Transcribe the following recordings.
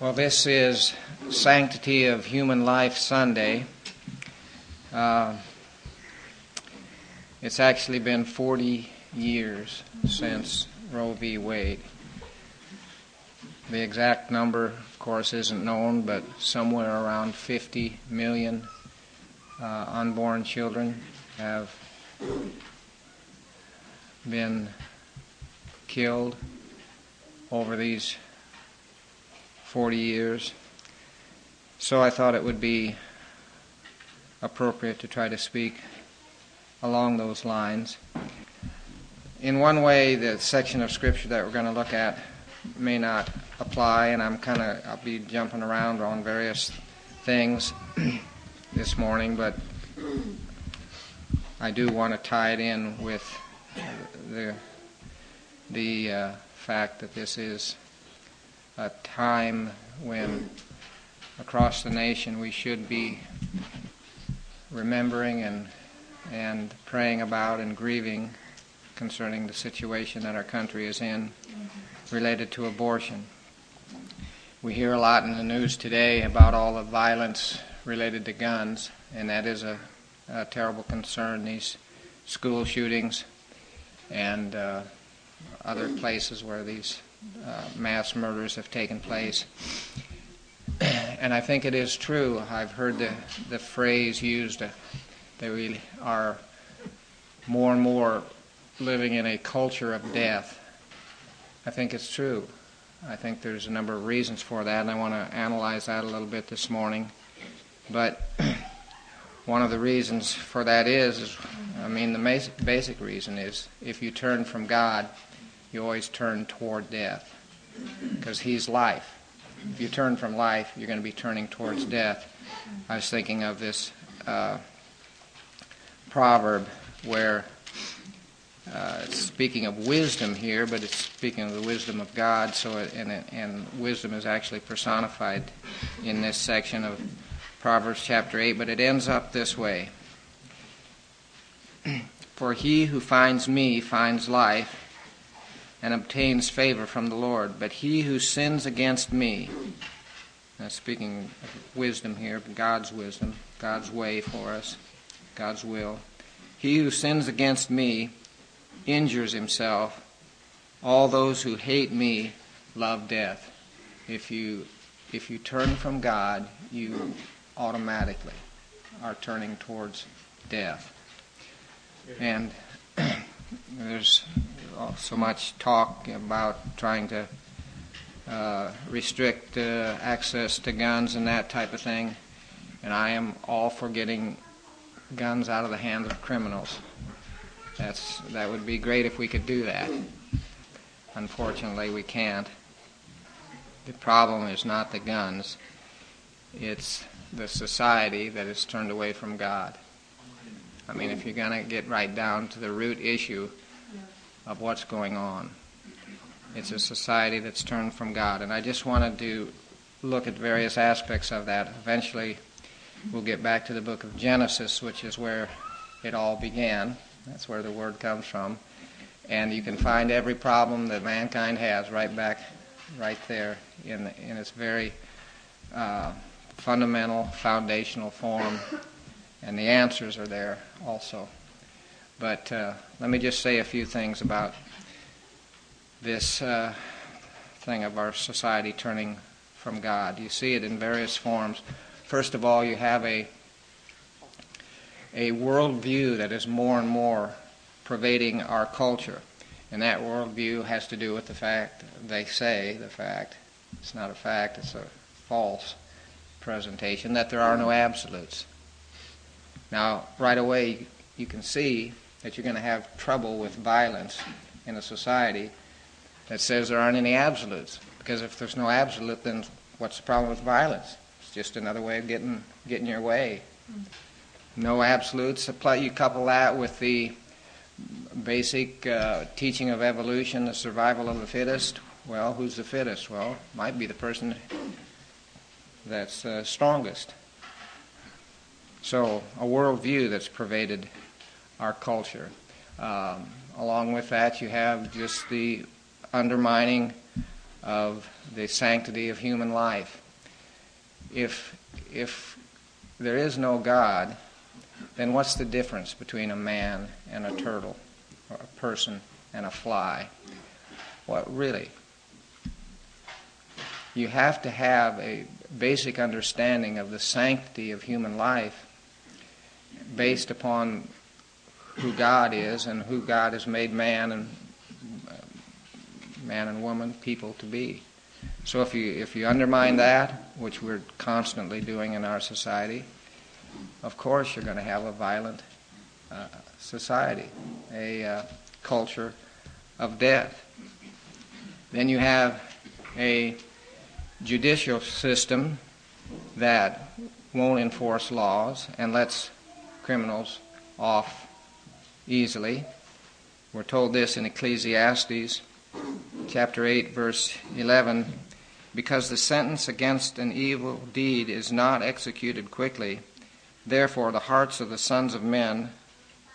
Well, this is Sanctity of Human Life Sunday. Uh, it's actually been 40 years since Roe v. Wade. The exact number, of course, isn't known, but somewhere around 50 million uh, unborn children have been killed over these 40 years. So I thought it would be appropriate to try to speak along those lines. In one way, the section of Scripture that we're going to look at may not apply, and I'm kind of, I'll be jumping around on various things this morning, but I do want to tie it in with the, the uh, fact that this is a time when across the nation we should be remembering and and praying about and grieving concerning the situation that our country is in related to abortion. We hear a lot in the news today about all the violence related to guns, and that is a, a terrible concern. These school shootings and uh, other places where these mass murders have taken place. And I think it is true. I've heard the, the phrase used uh, that we are more and more living in a culture of death. I think it's true. I think there's a number of reasons for that, and I want to analyze that a little bit this morning. But one of the reasons for that is, is I mean, the basic reason is if you turn from God, you always turn toward death because He's life. If you turn from life, you're going to be turning towards death. I was thinking of this uh, proverb where uh, it's speaking of wisdom here, but it's speaking of the wisdom of God. So, it, and, and wisdom is actually personified in this section of Proverbs chapter 8. But it ends up this way For he who finds me finds life and obtains favor from the Lord. But he who sins against me, now speaking of wisdom here, God's wisdom, God's way for us, God's will. He who sins against me injures himself. All those who hate me love death. If you if you turn from God, you automatically are turning towards death. And there's so much talk about trying to uh, restrict uh, access to guns and that type of thing. And I am all for getting guns out of the hands of criminals. That's that would be great if we could do that. Unfortunately, we can't. The problem is not the guns; it's the society that is turned away from God. I mean, if you're going to get right down to the root issue of what's going on, it's a society that's turned from God. And I just wanted to look at various aspects of that. Eventually, we'll get back to the book of Genesis, which is where it all began. That's where the word comes from. And you can find every problem that mankind has right back, right there in, in its very uh, fundamental, foundational form and the answers are there also. But uh, let me just say a few things about this uh, thing of our society turning from God. You see it in various forms. First of all, you have a a worldview that is more and more pervading our culture. And that worldview has to do with the fact, they say, the fact, it's not a fact, it's a false presentation, that there are no absolutes. Now, right away, you can see that you're going to have trouble with violence in a society that says there aren't any absolutes. Because if there's no absolute, then what's the problem with violence? It's just another way of getting getting your way. No absolutes. You couple that with the basic uh, teaching of evolution, the survival of the fittest. Well, who's the fittest? Well, might be the person that's uh, strongest. So, a worldview that's pervaded our culture. Um, along with that, you have just the undermining of the sanctity of human life. If, if there is no God, then what's the difference between a man and a turtle, or a person and a fly? What really? You have to have a basic understanding of the sanctity of human life based upon who God is and who God has made man and man and woman, people to be. So if you if you undermine that, which we're constantly doing in our society, of course you're going to have a violent uh, society, a uh, culture of death. Then you have a judicial system that won't enforce laws and lets criminals off easily. We're told this in Ecclesiastes chapter 8 verse 11 because the sentence against an evil deed is not executed quickly therefore the hearts of the sons of men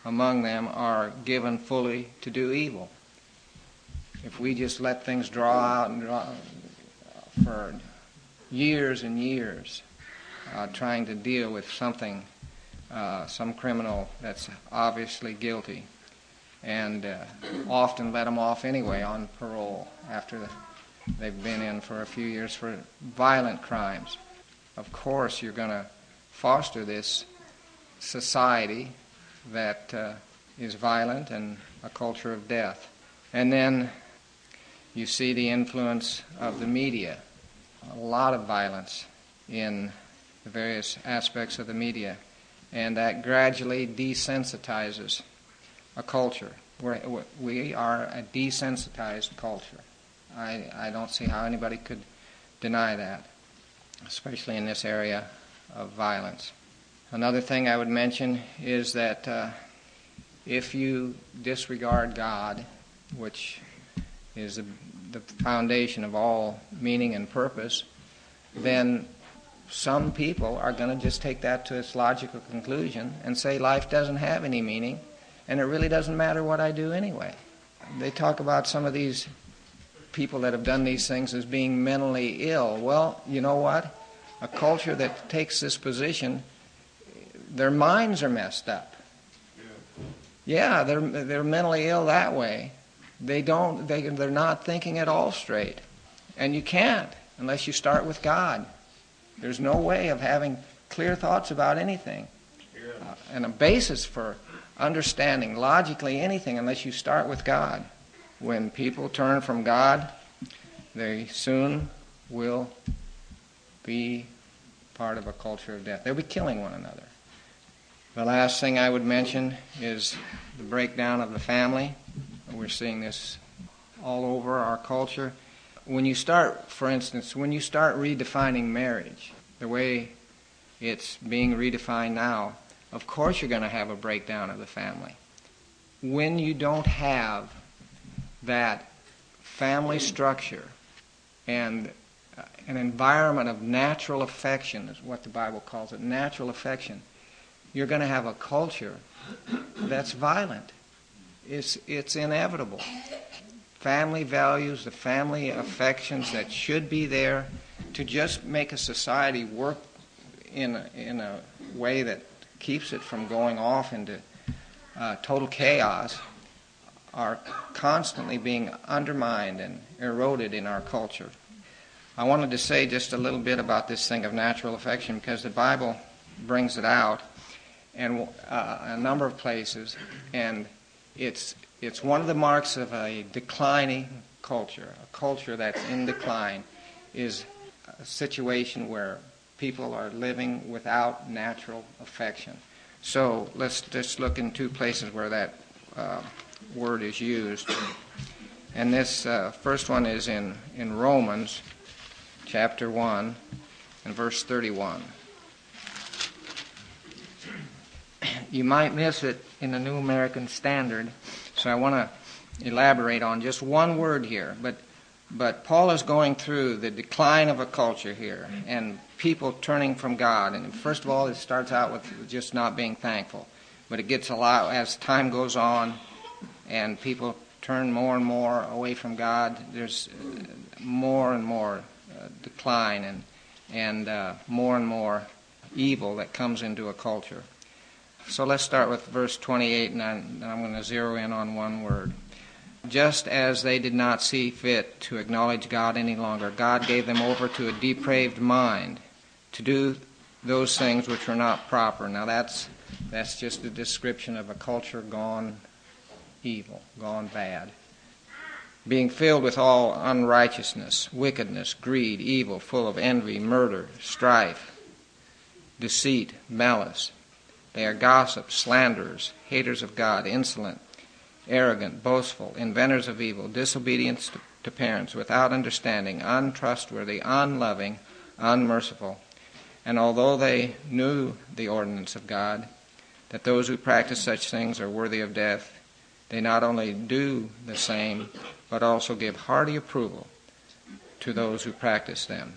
among them are given fully to do evil if we just let things draw out and draw for years and years uh, trying to deal with something, uh, some criminal that's obviously guilty, and uh, often let them off anyway on parole after they've been in for a few years for violent crimes. Of course, you're going to foster this society that uh, is violent and a culture of death. And then you see the influence of the media a lot of violence in the various aspects of the media, and that gradually desensitizes a culture. We're, we are a desensitized culture. I, I don't see how anybody could deny that, especially in this area of violence. Another thing I would mention is that uh, if you disregard God, which is a the foundation of all meaning and purpose, then some people are going to just take that to its logical conclusion and say life doesn't have any meaning and it really doesn't matter what I do anyway. They talk about some of these people that have done these things as being mentally ill. Well, you know what? A culture that takes this position, their minds are messed up. Yeah, they're, they're mentally ill that way. They don't, they, they're not thinking at all straight. And you can't unless you start with God. There's no way of having clear thoughts about anything. Uh, and a basis for understanding logically anything unless you start with God. When people turn from God, they soon will be part of a culture of death. They'll be killing one another. The last thing I would mention is the breakdown of the family. We're seeing this all over our culture. When you start, for instance, when you start redefining marriage, the way it's being redefined now, of course you're going to have a breakdown of the family. When you don't have that family structure and uh, an environment of natural affection, is what the Bible calls it natural affection, you're going to have a culture that's violent it's, it's inevitable. Family values, the family affections that should be there to just make a society work in a, in a way that keeps it from going off into uh, total chaos are constantly being undermined and eroded in our culture. I wanted to say just a little bit about this thing of natural affection because the Bible brings it out in uh, a number of places, and it's, it's one of the marks of a declining culture, a culture that's in decline, is a situation where people are living without natural affection. So let's just look in two places where that uh, word is used. And this uh, first one is in, in Romans chapter 1 and verse 31. You might miss it in the New American Standard. So I want to elaborate on just one word here. But, but Paul is going through the decline of a culture here and people turning from God. And first of all, it starts out with just not being thankful. But it gets a lot as time goes on and people turn more and more away from God. There's more and more uh, decline and, and uh, more and more evil that comes into a culture. So let's start with verse 28, and I'm, going to zero in on one word. Just as they did not see fit to acknowledge God any longer, God gave them over to a depraved mind to do those things which were not proper. Now that's that's just a description of a culture gone evil, gone bad. Being filled with all unrighteousness, wickedness, greed, evil, full of envy, murder, strife, deceit, malice. They are gossips, slanderers, haters of God, insolent, arrogant, boastful, inventors of evil, disobedient to parents, without understanding, untrustworthy, unloving, unmerciful. And although they knew the ordinance of God, that those who practice such things are worthy of death, they not only do the same, but also give hearty approval to those who practice them.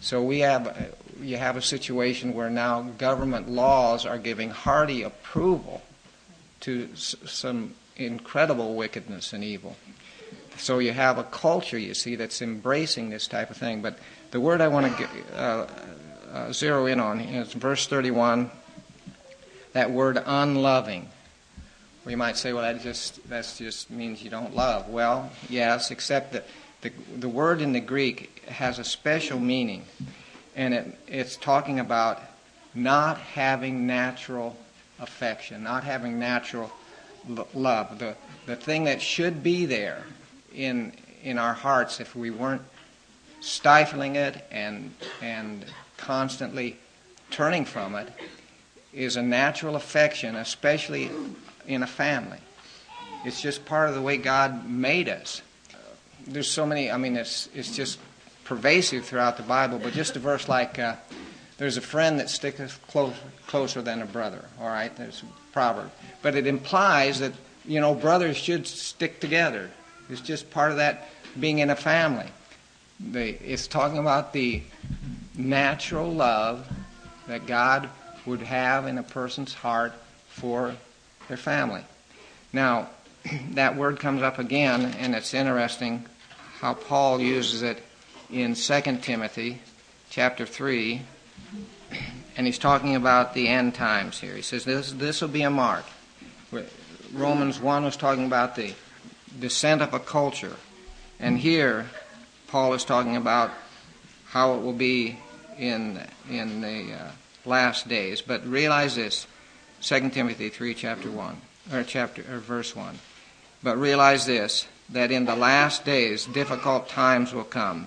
So we have you have a situation where now government laws are giving hearty approval to some incredible wickedness and evil. So you have a culture, you see, that's embracing this type of thing. But the word I want to uh, uh, zero in on is verse 31, that word unloving. We might say, well, that just that just means you don't love. Well, yes, except that the, the word in the Greek has a special meaning, and it, it's talking about not having natural affection, not having natural love, the, the thing that should be there in, in our hearts if we weren't stifling it and, and constantly turning from it is a natural affection, especially in a family. It's just part of the way God made us. There's so many, I mean, it's, it's just pervasive throughout the Bible, but just a verse like, uh, there's a friend that sticks close, closer than a brother, all right? There's a proverb. But it implies that, you know, brothers should stick together. It's just part of that being in a family. The, it's talking about the natural love that God would have in a person's heart for their family. Now, that word comes up again, and it's interesting how Paul uses it in 2 Timothy chapter 3, and he's talking about the end times here. He says this, this will be a mark. Romans 1 was talking about the descent of a culture, and here Paul is talking about how it will be in, in the uh, last days. But realize this 2 Timothy 3, chapter 1, or chapter, or verse 1. But realize this, that in the last days difficult times will come.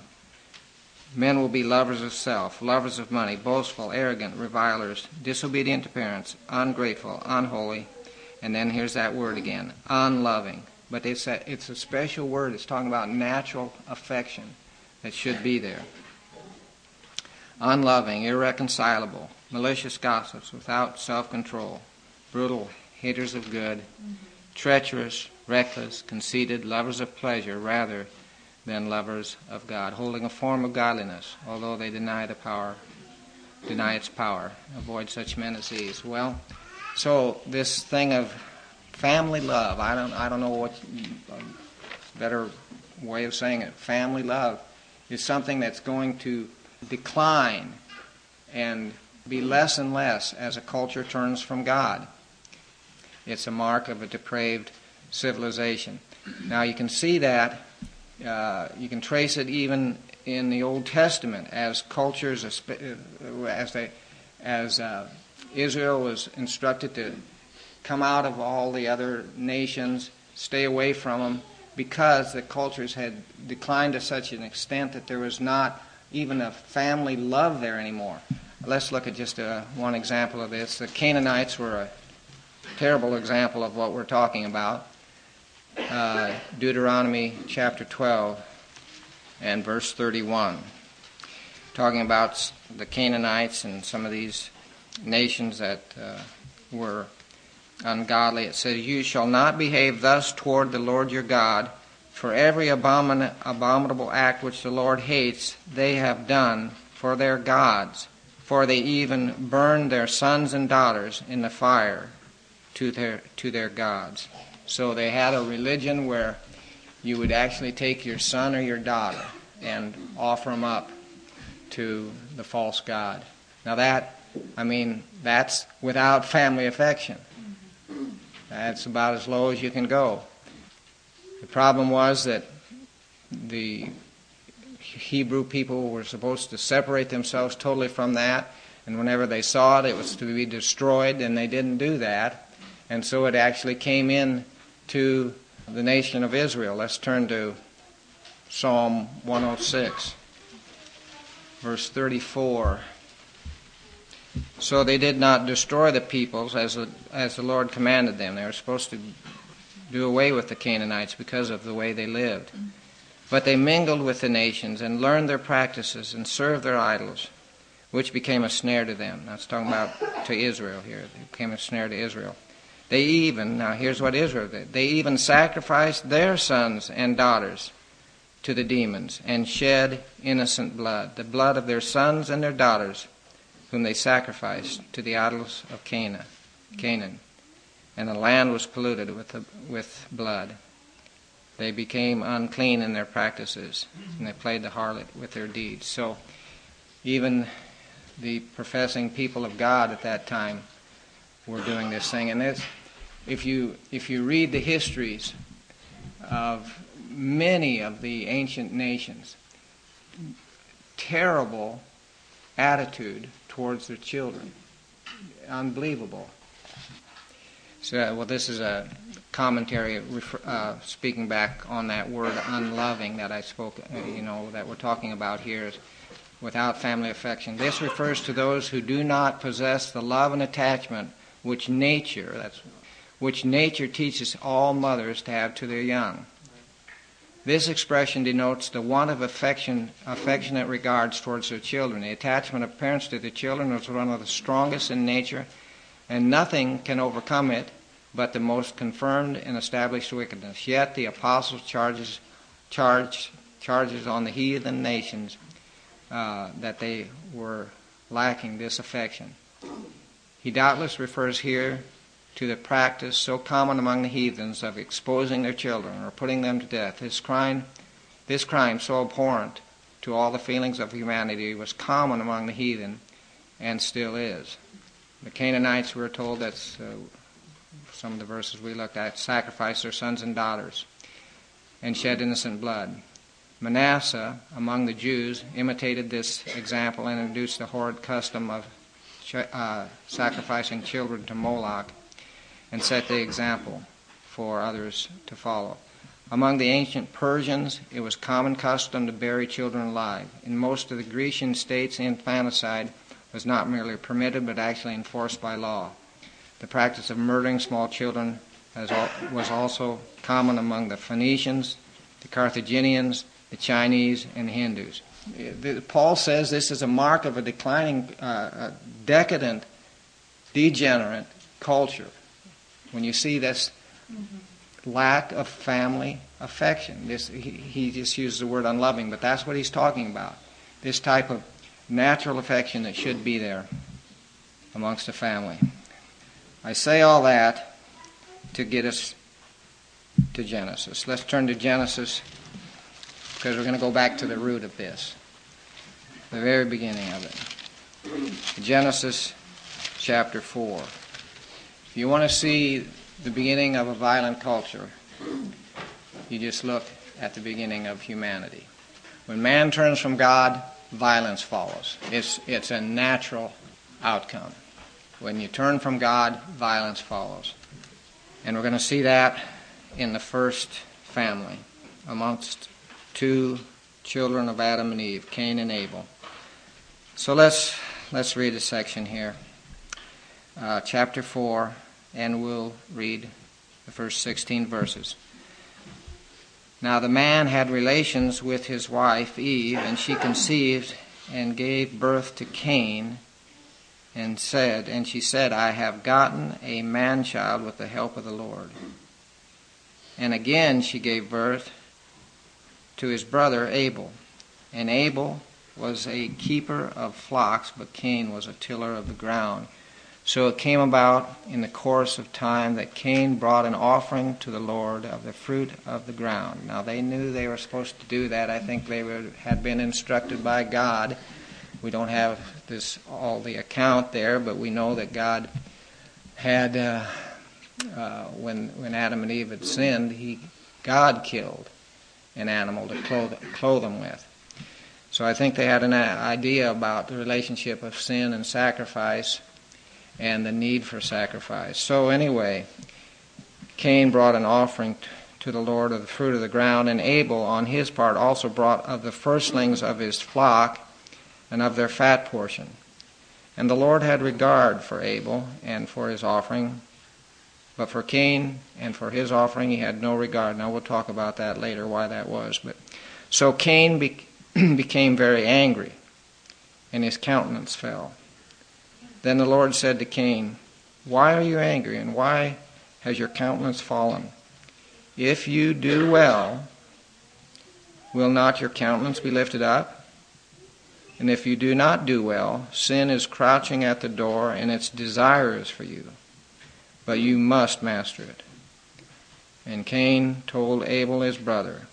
Men will be lovers of self, lovers of money, boastful, arrogant, revilers, disobedient to parents, ungrateful, unholy, and then here's that word again, unloving. But it's a, it's a special word. It's talking about natural affection that should be there. Unloving, irreconcilable, malicious gossips, without self control, brutal, haters of good, mm-hmm. treacherous, reckless, conceited, lovers of pleasure rather than lovers of God, holding a form of godliness, although they deny the power, deny its power. Avoid such men as these. Well, so this thing of family love, I don't, I don't know what better way of saying it. Family love is something that's going to decline and be less and less as a culture turns from God. It's a mark of a depraved civilization. Now you can see that, uh, you can trace it even in the Old Testament as cultures, as they, as uh, Israel was instructed to come out of all the other nations, stay away from them, because the cultures had declined to such an extent that there was not even a family love there anymore. Let's look at just uh, one example of this. The Canaanites were a terrible example of what we're talking about. Uh, Deuteronomy chapter 12 and verse 31. Talking about the Canaanites and some of these nations that uh, were ungodly. It says, You shall not behave thus toward the Lord your God, for every abomin- abominable act which the Lord hates, they have done for their gods for they even burned their sons and daughters in the fire to their, to their gods. So they had a religion where you would actually take your son or your daughter and offer them up to the false god. Now that, I mean, that's without family affection. That's about as low as you can go. The problem was that the Hebrew people were supposed to separate themselves totally from that, and whenever they saw it, it was to be destroyed, and they didn't do that. And so it actually came in to the nation of Israel. Let's turn to Psalm 106, verse 34. So they did not destroy the peoples as the, as the Lord commanded them. They were supposed to do away with the Canaanites because of the way they lived. But they mingled with the nations and learned their practices and served their idols, which became a snare to them. That's talking about to Israel here. It became a snare to Israel. They even, now here's what Israel did, they even sacrificed their sons and daughters to the demons and shed innocent blood, the blood of their sons and their daughters, whom they sacrificed to the idols of Canaan. Canaan. And the land was polluted with, the, with blood. They became unclean in their practices, and they played the harlot with their deeds. So, even the professing people of God at that time were doing this thing. And this, if you if you read the histories of many of the ancient nations, terrible attitude towards their children, unbelievable. So, well, this is a commentary uh, speaking back on that word unloving that I spoke, uh, you know, that we're talking about here is without family affection. This refers to those who do not possess the love and attachment which nature, that's which nature teaches all mothers to have to their young. This expression denotes the want of affection, affectionate regards towards their children. The attachment of parents to their children is one of the strongest in nature, and nothing can overcome it but the most confirmed and established wickedness. Yet the apostle charges, charge, charges on the heathen nations uh, that they were lacking this affection. He doubtless refers here to the practice so common among the heathens of exposing their children or putting them to death. This crime, this crime so abhorrent to all the feelings of humanity was common among the heathen and still is. The Canaanites, we're told, that's uh, some of the verses we looked at, sacrificed their sons and daughters and shed innocent blood. Manasseh, among the Jews, imitated this example and introduced the horrid custom of uh, sacrificing children to Moloch and set the example for others to follow. Among the ancient Persians, it was common custom to bury children alive. In most of the Grecian states, infanticide was not merely permitted but actually enforced by law. The practice of murdering small children was also common among the Phoenicians, the Carthaginians, the Chinese, and the Hindus. Paul says this is a mark of a declining, uh, decadent, degenerate culture. When you see this mm-hmm. lack of family affection, this he, he just uses the word unloving, but that's what he's talking about. This type of natural affection that should be there amongst a family. I say all that to get us to Genesis. Let's turn to Genesis because we're going to go back to the root of this, the very beginning of it. Genesis chapter 4. If you want to see the beginning of a violent culture, you just look at the beginning of humanity. When man turns from God, violence follows. It's, it's a natural outcome. When you turn from God, violence follows. And we're going to see that in the first family amongst two children of Adam and Eve, Cain and Abel. So let's let's read a section here, uh, chapter four, and we'll read the first sixteen verses. Now the man had relations with his wife Eve, and she conceived and gave birth to Cain and said, and she said, I have gotten a man child with the help of the Lord. And again she gave birth to his brother Abel. And Abel was a keeper of flocks, but Cain was a tiller of the ground. So it came about in the course of time that Cain brought an offering to the Lord of the fruit of the ground. Now they knew they were supposed to do that. I think they were, had been instructed by God. We don't have this all the account there, but we know that God had uh, uh, when when Adam and Eve had sinned, he God killed an animal to clothe, clothe them with. So I think they had an idea about the relationship of sin and sacrifice and the need for sacrifice. So, anyway, Cain brought an offering to the Lord of the fruit of the ground, and Abel, on his part, also brought of the firstlings of his flock and of their fat portion. And the Lord had regard for Abel and for his offering, but for Cain and for his offering he had no regard. Now we'll talk about that later, why that was. But so Cain be- became very angry, and his countenance fell. Then the Lord said to Cain, Why are you angry, and why has your countenance fallen? If you do well, will not your countenance be lifted up? And if you do not do well, sin is crouching at the door, and its desire is for you, but you must master it. And Cain told Abel his brother.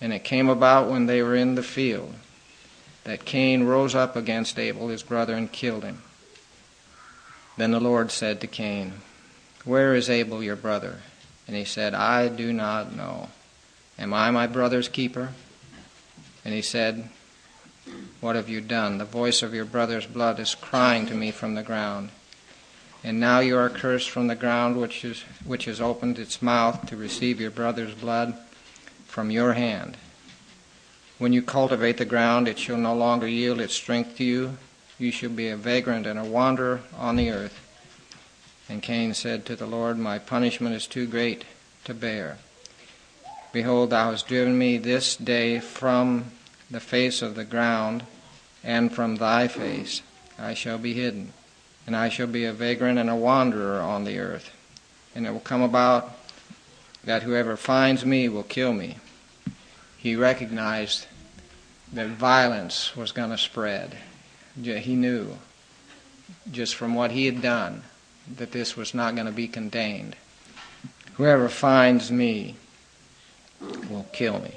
And it came about when they were in the field that Cain rose up against Abel, his brother, and killed him. Then the Lord said to Cain, Where is Abel, your brother? And he said, I do not know. Am I my brother's keeper? And he said, What have you done? The voice of your brother's blood is crying to me from the ground. And now you are cursed from the ground which, is, which has opened its mouth to receive your brother's blood from your hand. When you cultivate the ground, it shall no longer yield its strength to you. You shall be a vagrant and a wanderer on the earth. And Cain said to the Lord, My punishment is too great to bear. Behold, thou hast driven me this day from the face of the ground, and from thy face I shall be hidden, and I shall be a vagrant and a wanderer on the earth. And it will come about that whoever finds me will kill me. He recognized that violence was going to spread. He knew, just from what he had done, that this was not going to be contained. Whoever finds me will kill me.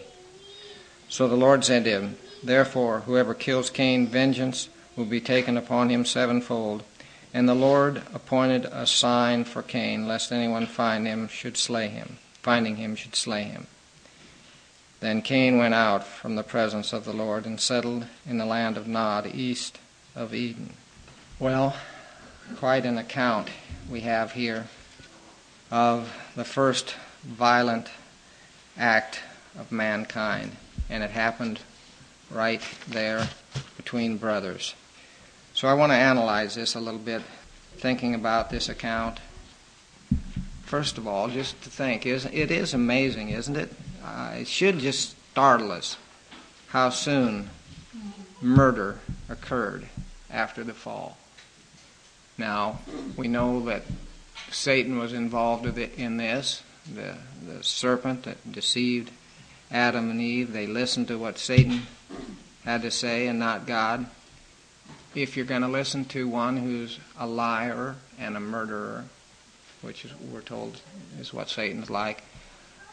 So the Lord said to him, Therefore, whoever kills Cain, vengeance will be taken upon him sevenfold. And the Lord appointed a sign for Cain, lest anyone find him should slay him, finding him should slay him. Then Cain went out from the presence of the Lord and settled in the land of Nod, east of Eden. Well, quite an account we have here of the first violent act of mankind, and it happened right there between brothers. So I want to analyze this a little bit, thinking about this account. First of all, just to think, it is amazing, isn't it? Uh, it should just startle us how soon murder occurred after the fall. Now, we know that Satan was involved in this, the, the serpent that deceived Adam and Eve. They listened to what Satan had to say and not God. If you're going to listen to one who's a liar and a murderer, which is, we're told is what Satan's like,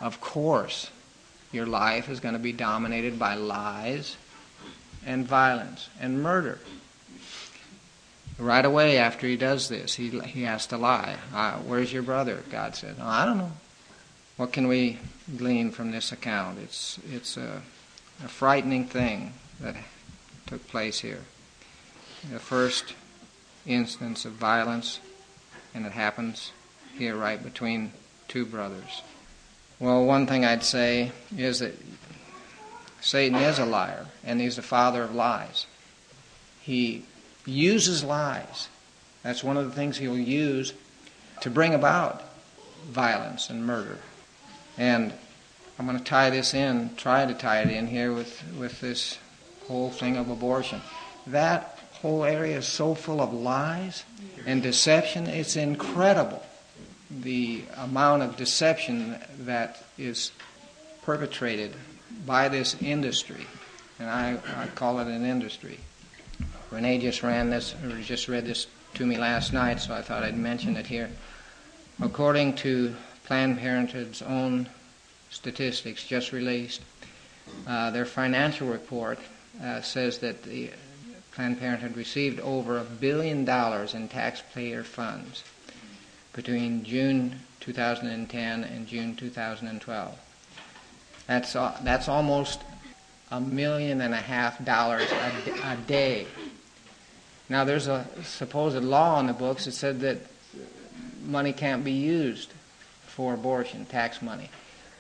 of course your life is going to be dominated by lies and violence and murder. Right away after he does this, he, he has to lie. Uh, where's your brother? God said. Oh, I don't know. What can we glean from this account? It's, it's a, a frightening thing that took place here. The first instance of violence, and it happens here right between two brothers. Well, one thing I'd say is that Satan is a liar, and he's the father of lies. He uses lies. That's one of the things he'll use to bring about violence and murder. And I'm going to tie this in, try to tie it in here with, with this whole thing of abortion. That whole area is so full of lies and deception, it's incredible the amount of deception that is perpetrated by this industry, and I, I call it an industry. Renee just ran this, or just read this to me last night, so I thought I'd mention it here. According to Planned Parenthood's own statistics just released, uh, their financial report uh, says that the Planned Parenthood received over a billion dollars in taxpayer funds between June 2010 and June 2012. That's, that's almost a million and a half dollars a, a day. Now, there's a supposed law in the books that said that money can't be used for abortion, tax money.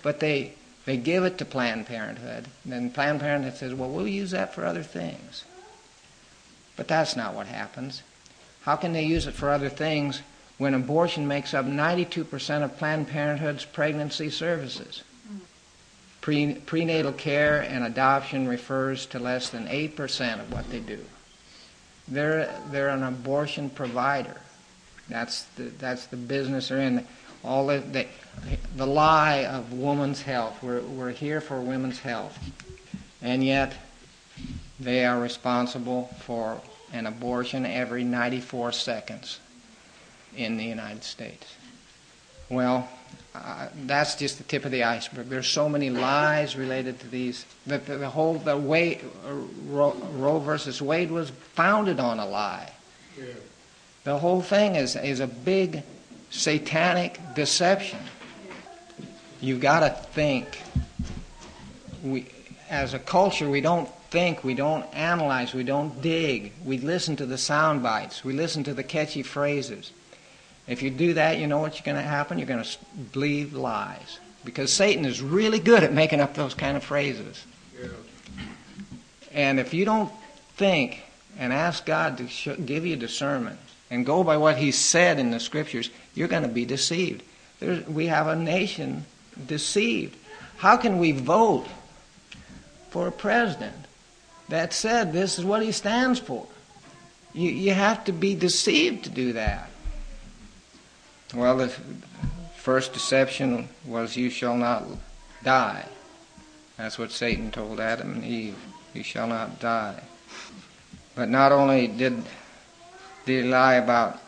But they, they give it to Planned Parenthood. And then Planned Parenthood says, well, we'll use that for other things. But that's not what happens. How can they use it for other things when abortion makes up 92% of Planned Parenthood's pregnancy services? Pre- prenatal care and adoption refers to less than 8% of what they do. They're, they're an abortion provider. That's the, that's the business they're in. All the, the, the lie of woman's health. We're, we're here for women's health. And yet, they are responsible for an abortion every 94 seconds in the United States. Well, uh, that's just the tip of the iceberg. There's so many lies related to these. The, the, the whole the way uh, Roe, Roe versus Wade was founded on a lie. Yeah. The whole thing is is a big satanic deception. You've got to think. We, as a culture, we don't think, we don't analyze, we don't dig. We listen to the sound bites, we listen to the catchy phrases. If you do that, you know what's going to happen? You're going to believe lies. Because Satan is really good at making up those kind of phrases. And if you don't think and ask God to sh- give you discernment and go by what He said in the Scriptures, you're going to be deceived. There's, we have a nation deceived. How can we vote for a president that said this is what he stands for? You, you have to be deceived to do that. Well, the first deception was, You shall not die. That's what Satan told Adam and Eve. You shall not die. But not only did, did he lie about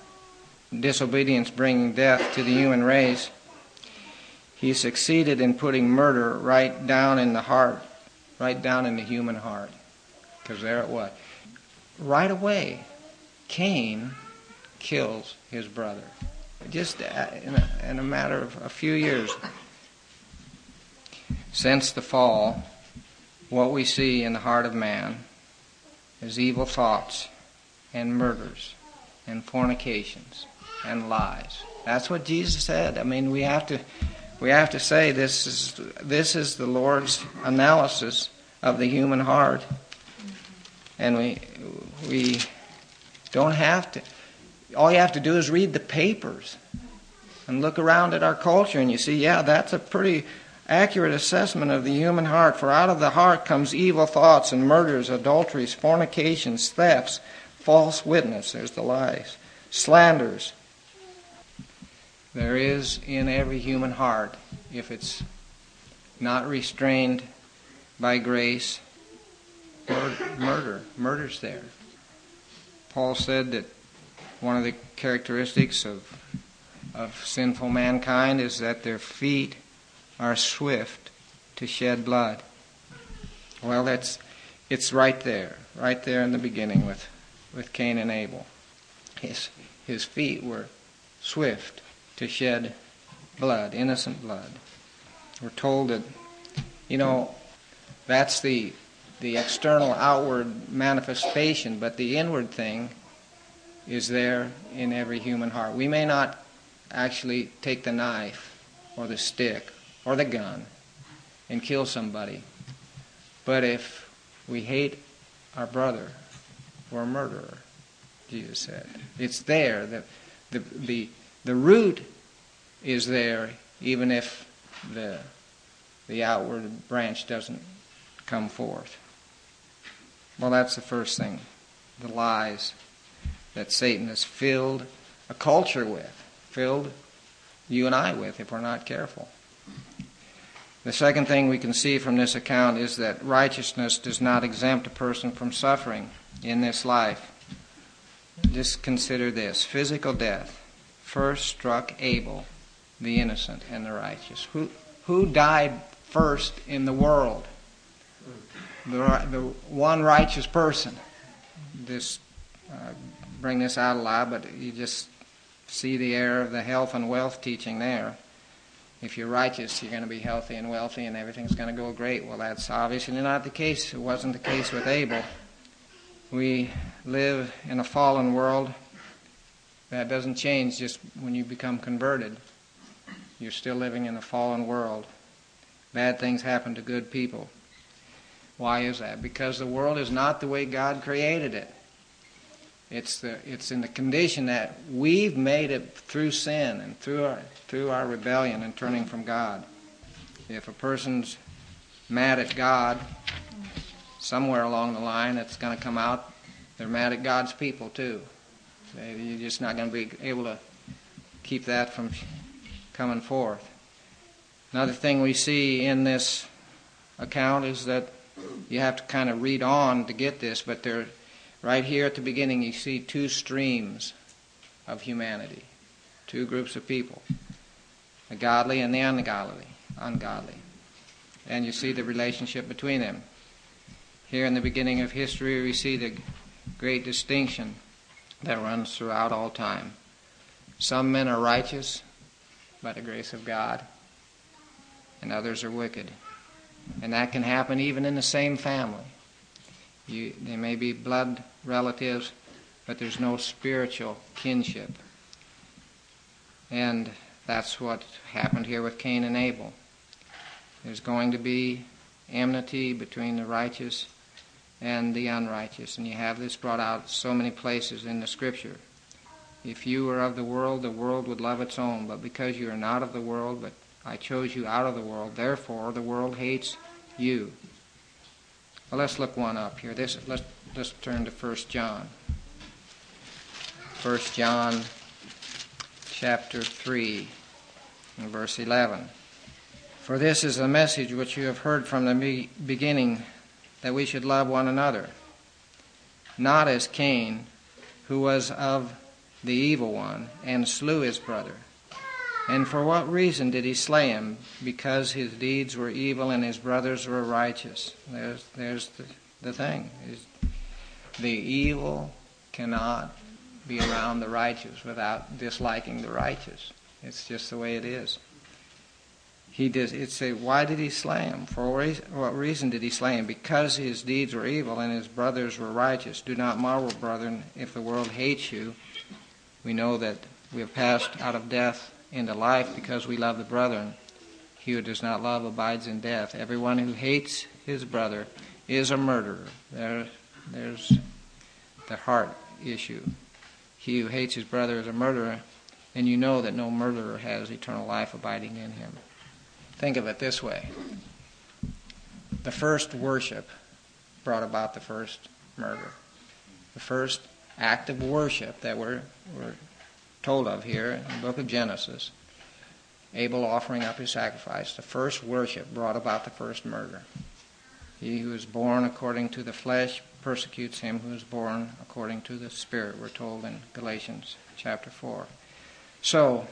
disobedience bringing death to the human race, he succeeded in putting murder right down in the heart, right down in the human heart. Because there it was. Right away, Cain kills his brother just in a, in a matter of a few years since the fall, what we see in the heart of man is evil thoughts and murders and fornications and lies. That's what Jesus said. I mean, we have to we have to say this is this is the Lord's analysis of the human heart, and we we don't have to all you have to do is read the papers and look around at our culture, and you see, yeah, that's a pretty accurate assessment of the human heart. For out of the heart comes evil thoughts and murders, adulteries, fornications, thefts, false witness. There's the lies, slanders. There is in every human heart, if it's not restrained by grace, murder. Murder's there. Paul said that one of the characteristics of, of sinful mankind is that their feet are swift to shed blood. Well, that's it's right there, right there in the beginning with, with Cain and Abel. His, his feet were swift to shed blood, innocent blood. We're told that, you know, that's the, the external outward manifestation, but the inward thing is there in every human heart. We may not actually take the knife or the stick or the gun and kill somebody, but if we hate our brother, we're a murderer, Jesus said. It's there. The, the, the, the root is there even if the, the outward branch doesn't come forth. Well, that's the first thing the lies that Satan has filled a culture with, filled you and I with if we're not careful. The second thing we can see from this account is that righteousness does not exempt a person from suffering in this life. just consider this physical death first struck Abel, the innocent and the righteous. Who, who died first in the world? The, the one righteous person. This uh, bring this out a lot, but you just see the air of the health and wealth teaching there. If you're righteous, you're going to be healthy and wealthy, and everything's going to go great. Well, that's obviously not the case. It wasn't the case with Abel. We live in a fallen world. That doesn't change just when you become converted. You're still living in a fallen world. Bad things happen to good people. Why is that? Because the world is not the way God created it. It's, the, it's in the condition that we've made it through sin and through our, through our rebellion and turning from God. If a person's mad at God, somewhere along the line it's going to come out they're mad at God's people too. You're just not going to be able to keep that from coming forth. Another thing we see in this account is that you have to kind of read on to get this, but there, right here at the beginning, you see two streams of humanity, two groups of people, the godly and the ungodly, ungodly, and you see the relationship between them. Here in the beginning of history, we see the great distinction that runs throughout all time. Some men are righteous by the grace of God, and others are wicked. And that can happen even in the same family. You, they may be blood relatives, but there's no spiritual kinship. And that's what happened here with Cain and Abel. There's going to be enmity between the righteous and the unrighteous. And you have this brought out so many places in the Scripture. If you were of the world, the world would love its own. But because you are not of the world, but I chose you out of the world, therefore the world hates you. Well, let's look one up here. This, let's, let's turn to 1 John. 1 John chapter 3 and verse 11. For this is the message which you have heard from the beginning that we should love one another, not as Cain, who was of the evil one and slew his brother. And for what reason did he slay him? Because his deeds were evil and his brothers were righteous. There's, there's the, the thing. The evil cannot be around the righteous without disliking the righteous. It's just the way it is. He did. It say, why did he slay him? For what reason did he slay him? Because his deeds were evil and his brothers were righteous. Do not marvel, brethren, if the world hates you. We know that we have passed out of death into life because we love the brethren. He who does not love abides in death. Everyone who hates his brother is a murderer. There, there's the heart issue. He who hates his brother is a murderer, and you know that no murderer has eternal life abiding in him. Think of it this way the first worship brought about the first murder. The first act of worship that we're, we're told of here in the book of Genesis, Abel offering up his sacrifice, the first worship brought about the first murder. He who is born according to the flesh persecutes him who is born according to the Spirit, we're told in Galatians chapter 4. So,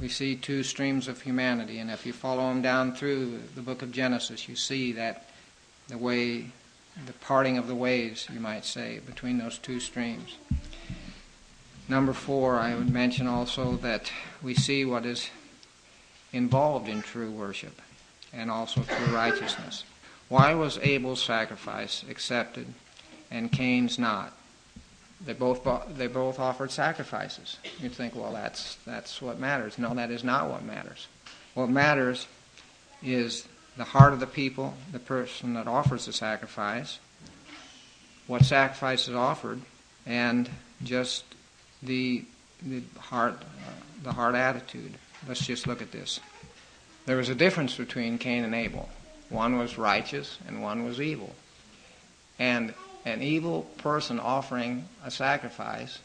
we see two streams of humanity, and if you follow them down through the book of Genesis, you see that the way, the parting of the ways, you might say, between those two streams. Number four, I would mention also that we see what is involved in true worship and also true righteousness. Why was Abel's sacrifice accepted and Cain's not? They both they both offered sacrifices. You'd think, well, that's that's what matters. No, that is not what matters. What matters is the heart of the people, the person that offers the sacrifice, what sacrifice is offered, and just the the heart the heart attitude. Let's just look at this. There was a difference between Cain and Abel. One was righteous and one was evil. And an evil person offering a sacrifice,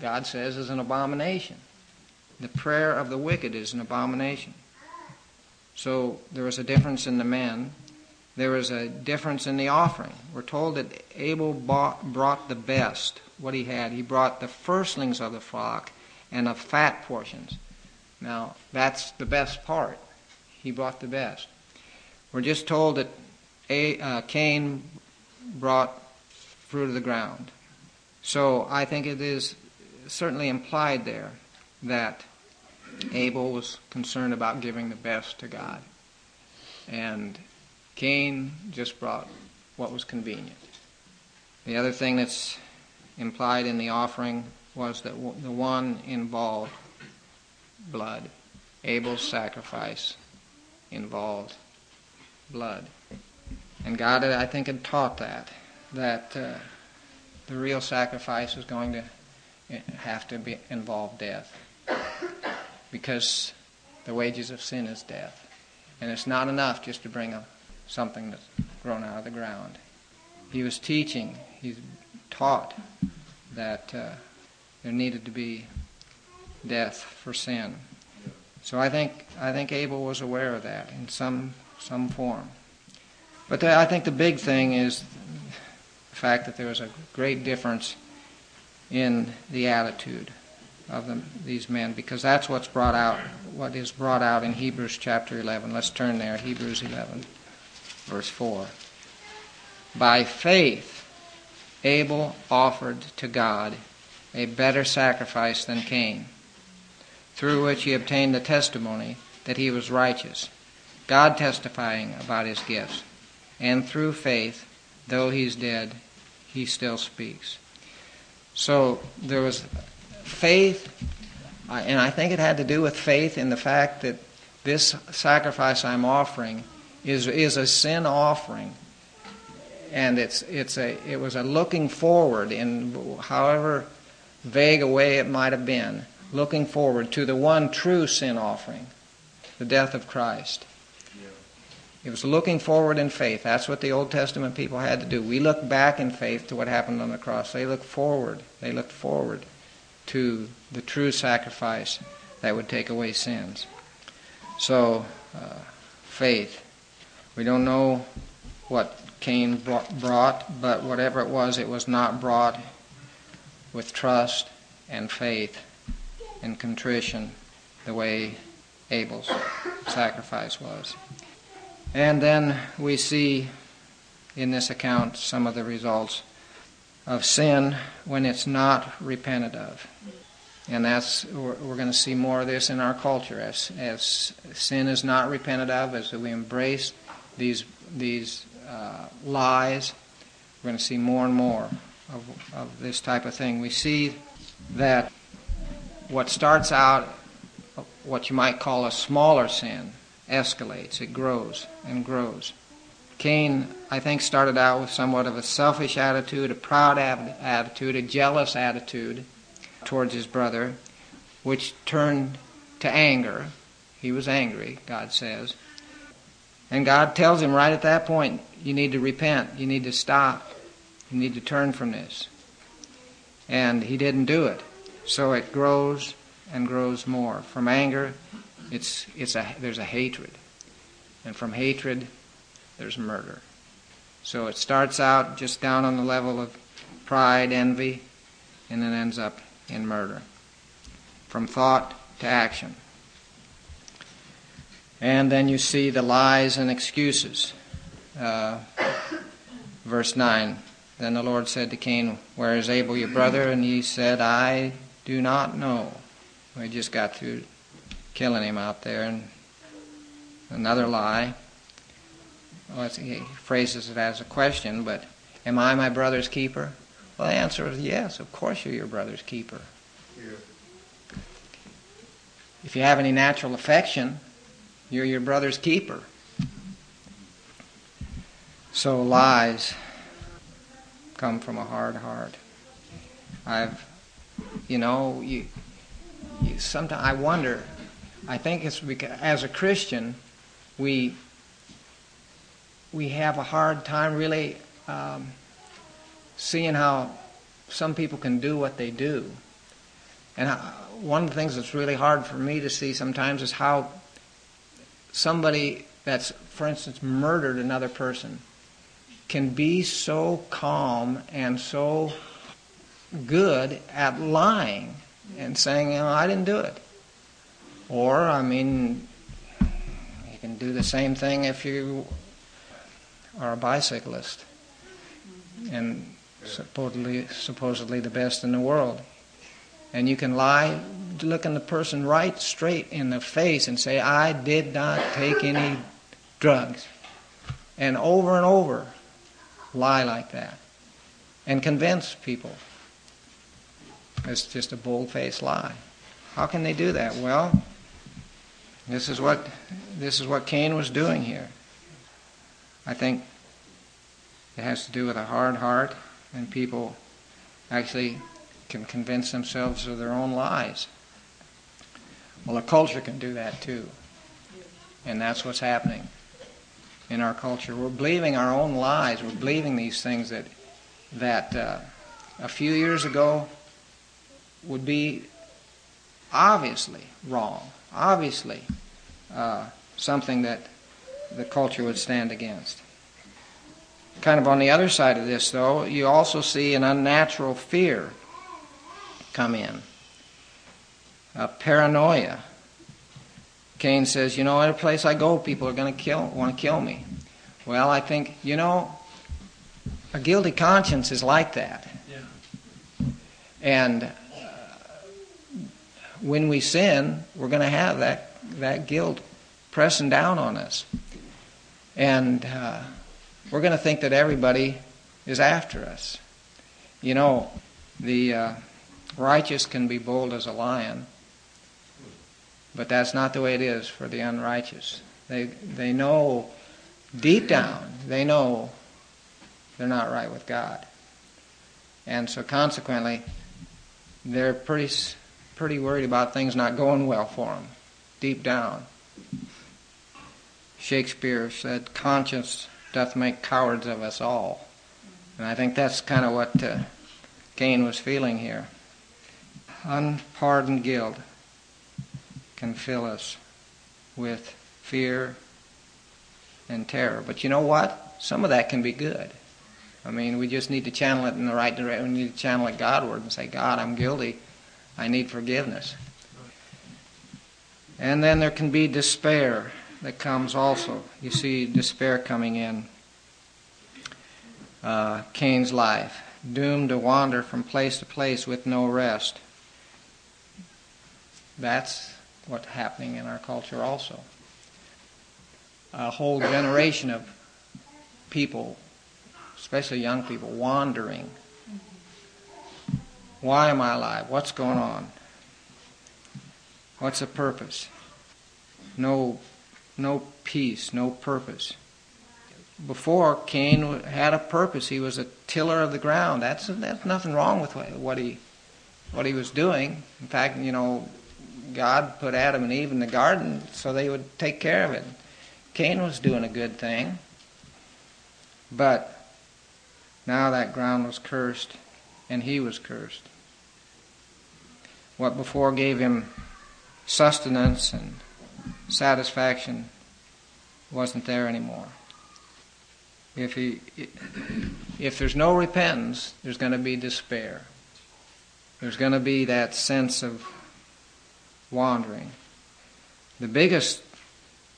God says, is an abomination. The prayer of the wicked is an abomination. So there was a difference in the men, there was a difference in the offering. We're told that Abel bought, brought the best, what he had. He brought the firstlings of the flock and of fat portions. Now, that's the best part. He brought the best. We're just told that a, uh, Cain brought fruit of the ground. So I think it is certainly implied there that Abel was concerned about giving the best to God. And Cain just brought what was convenient. The other thing that's implied in the offering was that the one involved blood. Abel's sacrifice involved blood. And God, I think, had taught that, that uh, the real sacrifice was going to eh, have to be, involve death. Because the wages of sin is death. And it's not enough just to bring a, something that's grown out of the ground. He was teaching, he taught that uh, there needed to be death for sin. So I think I think Abel was aware of that in some some form. But the, I think the big thing is the fact that there was a great difference in the attitude of them, these men, because that's what's brought out, what is brought out in Hebrews chapter 11. Let's turn there, Hebrews 11, verse 4. By faith, Abel offered to God a better sacrifice than Cain, through which he obtained the testimony that he was righteous, God testifying about his gifts. And through faith, though he's dead, he still speaks. So there was faith, and I think it had to do with faith in the fact that this sacrifice I'm offering is, is a sin offering and it's it's a it was a looking forward in however vague a way it might have been, looking forward to the one true sin offering, the death of Christ. It was looking forward in faith. That's what the Old Testament people had to do. We look back in faith to what happened on the cross. They looked forward. They looked forward to the true sacrifice that would take away sins. So, uh, faith. We don't know what Cain brought, but whatever it was, it was not brought with trust and faith and contrition the way Abel's sacrifice was. And then we see in this account some of the results of sin when it's not repented of. And that's we're, going to see more of this in our culture as as sin is not repented of, as we embrace these these uh, lies. We're going to see more and more of, of this type of thing. We see that what starts out, what you might call a smaller sin, escalates, it grows and grows. Cain, I think, started out with somewhat of a selfish attitude, a proud attitude, a jealous attitude towards his brother, which turned to anger. He was angry, God says. And God tells him right at that point, you need to repent. You need to stop. You need to turn from this. And he didn't do it. So it grows and grows more. From anger, it's, it's a, there's a hatred. And from hatred, there's murder. So it starts out just down on the level of pride, envy, and then ends up in murder. From thought to action. And then you see the lies and excuses. Uh, verse 9 Then the Lord said to Cain, Where is Abel your brother? And he said, I do not know. We just got through killing him out there. And another lie. Well, he phrases it as a question, but am I my brother's keeper? Well, the answer is yes, of course you're your brother's keeper. Yeah. If you have any natural affection, you're your brother's keeper. So lies come from a hard heart. I've, you know, you, you sometimes I wonder. I think it's because as a Christian, we we have a hard time really um, seeing how some people can do what they do. And one of the things that's really hard for me to see sometimes is how somebody that's, for instance, murdered another person can be so calm and so good at lying and saying, you know, I didn't do it. Or, I mean, you can do the same thing if you are a bicyclist and supposedly, supposedly the best in the world. And you can lie, looking the person right straight in the face and say, I did not take any drugs. And over and over, lie like that. And convince people. It's just a bold faced lie. How can they do that? Well, this is what this is what Cain was doing here. I think it has to do with a hard heart, and people actually can convince themselves of their own lies. Well, a culture can do that too. And that's what's happening in our culture. We're believing our own lies. We're believing these things that, that uh, a few years ago would be obviously wrong, obviously uh, something that the culture would stand against. Kind of on the other side of this, though, you also see an unnatural fear come in. A paranoia. Cain says, You know, every place I go, people are going to kill, want to kill me. Well, I think, you know, a guilty conscience is like that. Yeah. And uh, when we sin, we're going to have that, that guilt pressing down on us. And uh, we're going to think that everybody is after us. You know, the. Righteous can be bold as a lion, but that's not the way it is for the unrighteous. They, they know deep down, they know they're not right with God. And so consequently, they're pretty, pretty worried about things not going well for them, deep down. Shakespeare said, Conscience doth make cowards of us all. And I think that's kind of what uh, Cain was feeling here unpardoned guilt can fill us with fear and terror. But you know what? Some of that can be good. I mean, we just need to channel it in the right direction. We need to channel it Godward and say, God, I'm guilty. I need forgiveness. And then there can be despair that comes also. You see despair coming in uh, Cain's life, doomed to wander from place to place with no rest. That's what's happening in our culture also. A whole generation of people, especially young people, wandering. Why am I alive? What's going on? What's the purpose? No, no peace, no purpose. Before Cain had a purpose, he was a tiller of the ground. That's that's nothing wrong with what he what he was doing. In fact, you know, God put Adam and Eve in the garden so they would take care of it. Cain was doing a good thing, but now that ground was cursed and he was cursed. What before gave him sustenance and satisfaction wasn't there anymore. If he if there's no repentance, there's going to be despair. There's going to be that sense of wandering. The biggest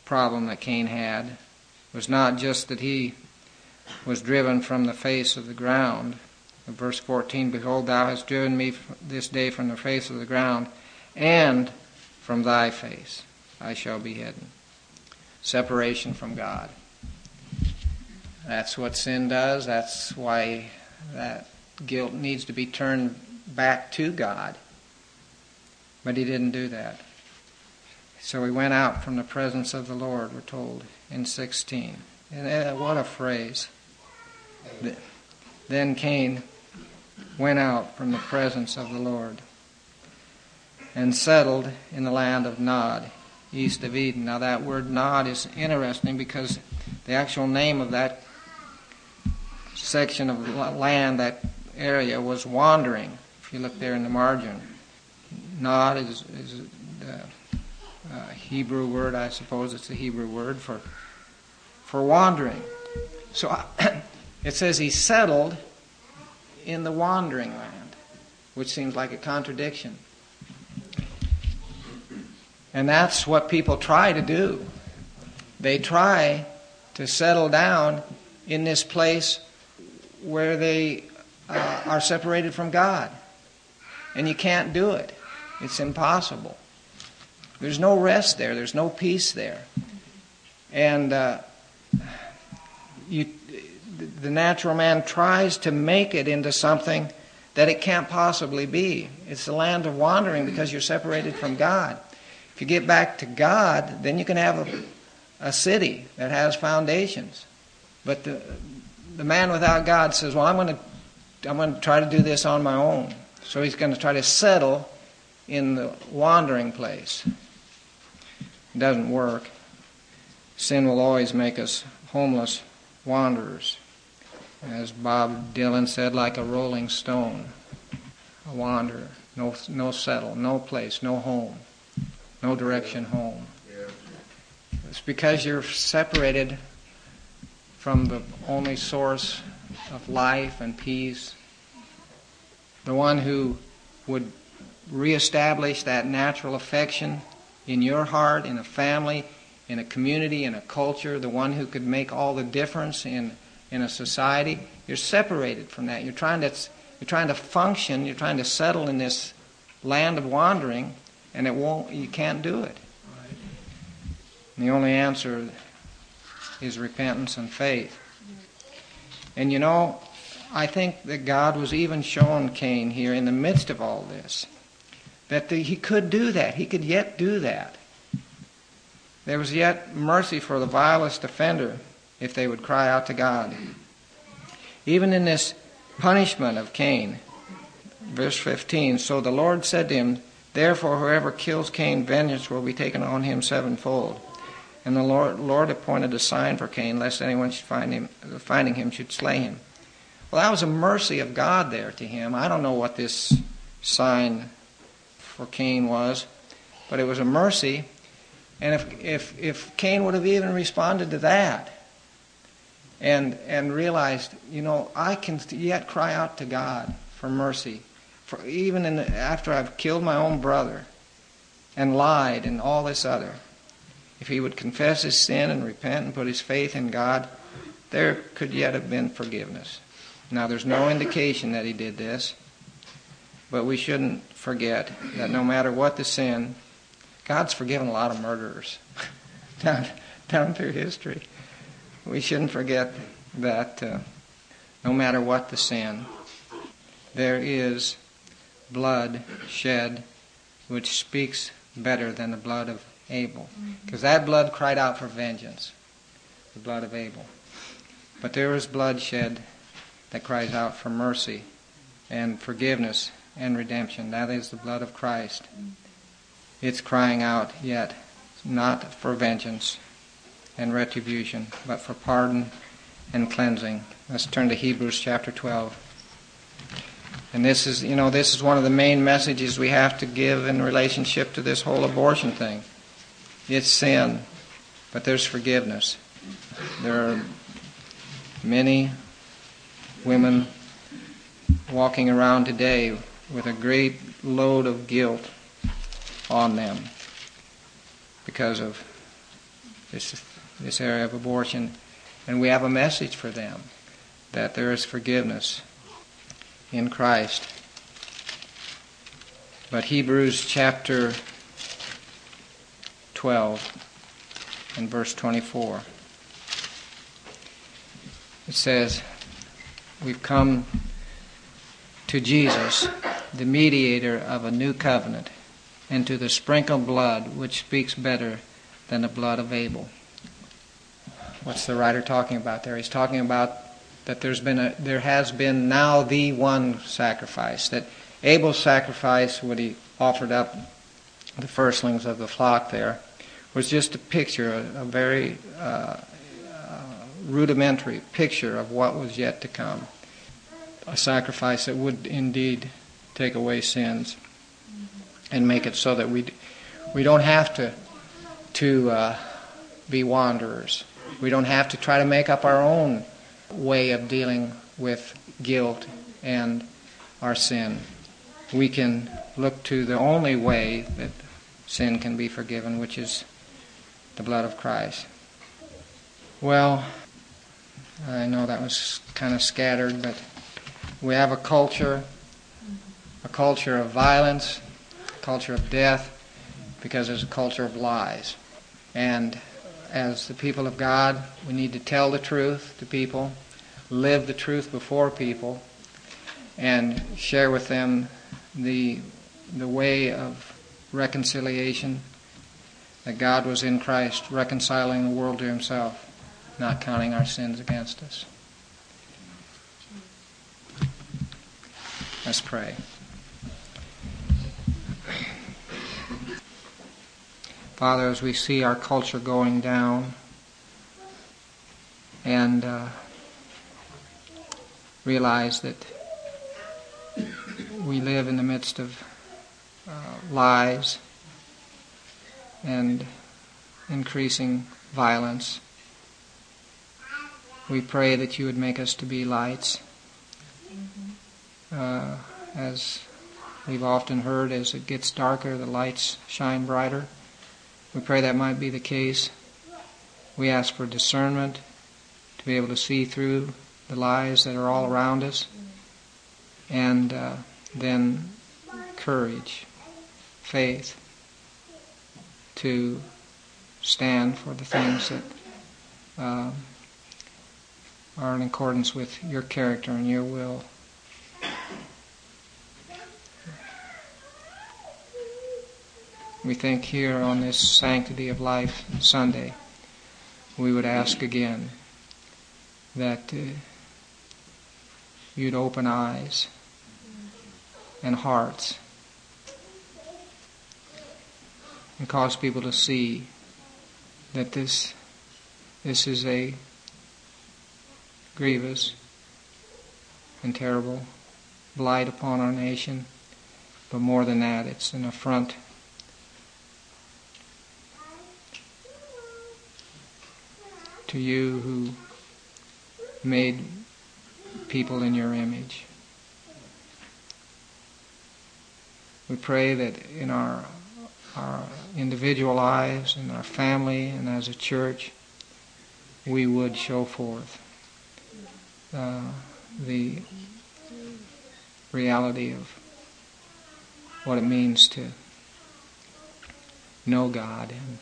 problem that Cain had was not just that he was driven from the face of the ground. Verse 14, Behold, thou hast driven me this day from the face of the ground, and from thy face I shall be hidden. Separation from God. That's what sin does. That's why that guilt needs to be turned back to God. But he didn't do that. So he went out from the presence of the Lord, we're told in 16. And uh, what a phrase. Then Cain went out from the presence of the Lord and settled in the land of Nod, east of Eden. Now, that word Nod is interesting because the actual name of that section of land, that area, was wandering. If you look there in the margin. Nod is, is the uh, Hebrew word, I suppose it's the Hebrew word for for wandering. So it says he settled in the wandering land, which seems like a contradiction. And that's what people try to do. They try to settle down in this place where they uh, are separated from God. And you can't do it, it's impossible. There's no rest there, there's no peace there. And uh, you, the natural man tries to make it into something that it can't possibly be. It's the land of wandering because you're separated from God. If you get back to God, then you can have a, a city that has foundations. But the, the man without God says, Well, I'm going to I'm going to try to do this on my own. So he's going to try to settle in the wandering place. It doesn't work. Sin will always make us homeless wanderers. As Bob Dylan said, like a rolling stone, a wanderer, no, no settle, no place, no home no direction home. It's because you're separated from the only source of life and peace, the one who would reestablish that natural affection in your heart, in a family, in a community, in a culture, the one who could make all the difference in, in a society. You're separated from that. You're trying to you're trying to function, you're trying to settle in this land of wandering and it won't. You can't do it. And the only answer is repentance and faith. And you know, I think that God was even showing Cain here in the midst of all this that the, he could do that. He could yet do that. There was yet mercy for the vilest offender if they would cry out to God. Even in this punishment of Cain, verse 15, so the Lord said to him, Therefore, whoever kills Cain, vengeance will be taken on him sevenfold. And the Lord, Lord appointed a sign for Cain, lest anyone should find him, finding him should slay him. Well, that was a mercy of God there to him. I don't know what this sign for Cain was, but it was a mercy. And if, if, if Cain would have even responded to that and, and realized, you know, I can yet cry out to God for mercy for even in after I've killed my own brother and lied and all this other, if he would confess his sin and repent and put his faith in God, there could yet have been forgiveness. Now, there's no indication that he did this, but we shouldn't forget that no matter what the sin, God's forgiven a lot of murderers down, down through history. We shouldn't forget that uh, no matter what the sin, there is blood shed which speaks better than the blood of Abel. Because that blood cried out for vengeance, the blood of Abel. But there is blood shed that cries out for mercy and forgiveness and redemption. That is the blood of Christ. It's crying out yet not for vengeance and retribution, but for pardon and cleansing. Let's turn to Hebrews chapter 12. And this is, you know, this is one of the main messages we have to give in relationship to this whole abortion thing. It's sin, but there's forgiveness. There are many women walking around today with a great load of guilt on them because of this, this area of abortion. And we have a message for them that there is forgiveness in Christ. But Hebrews chapter 12 and verse 24. It says, We've come to Jesus, the mediator of a new covenant, and to the sprinkled blood which speaks better than the blood of Abel. What's the writer talking about there? He's talking about that there's been a, there has been now the one sacrifice. That Abel's sacrifice, what he offered up the firstlings of the flock there, was just a picture, a, a very uh, uh, rudimentary picture of what was yet to come. A sacrifice that would indeed take away sins and make it so that we we don't have to to uh, be wanderers We don't have to try to make up our own way of dealing with guilt and our sin. We can look to the only way that sin can be forgiven, which is the blood of Christ. Well, I know that was kind of scattered, but we have a culture, a culture of violence, a culture of death, because there's a culture of lies. And as the people of God, we need to tell the truth to people, live the truth before people, and share with them the, the way of reconciliation that God was in Christ, reconciling the world to himself, not counting our sins against us. Let's pray. Father, as we see our culture going down and uh, realize that we live in the midst of uh, lies and increasing violence, we pray that you would make us to be lights. Uh, as we've often heard, as it gets darker, the lights shine brighter. We pray that might be the case. We ask for discernment to be able to see through the lies that are all around us, and uh, then courage, faith to stand for the things that uh, are in accordance with your character and your will. We think here on this Sanctity of Life Sunday, we would ask again that uh, you'd open eyes and hearts and cause people to see that this this is a grievous and terrible blight upon our nation, but more than that, it's an affront to you who made people in your image. We pray that in our, our individual lives, in our family, and as a church, we would show forth uh, the reality of what it means to know God and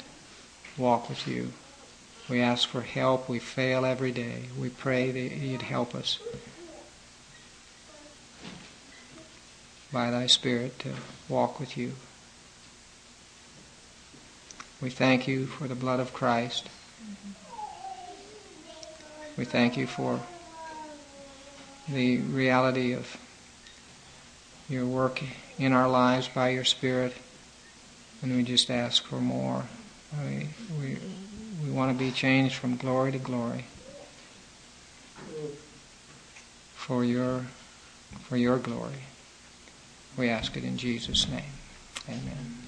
walk with you. We ask for help. We fail every day. We pray that you'd help us by thy Spirit to walk with you. We thank you for the blood of Christ. We thank you for the reality of your work in our lives by your Spirit. And we just ask for more. We, we, we want to be changed from glory to glory for your, for your glory. We ask it in Jesus' name. Amen.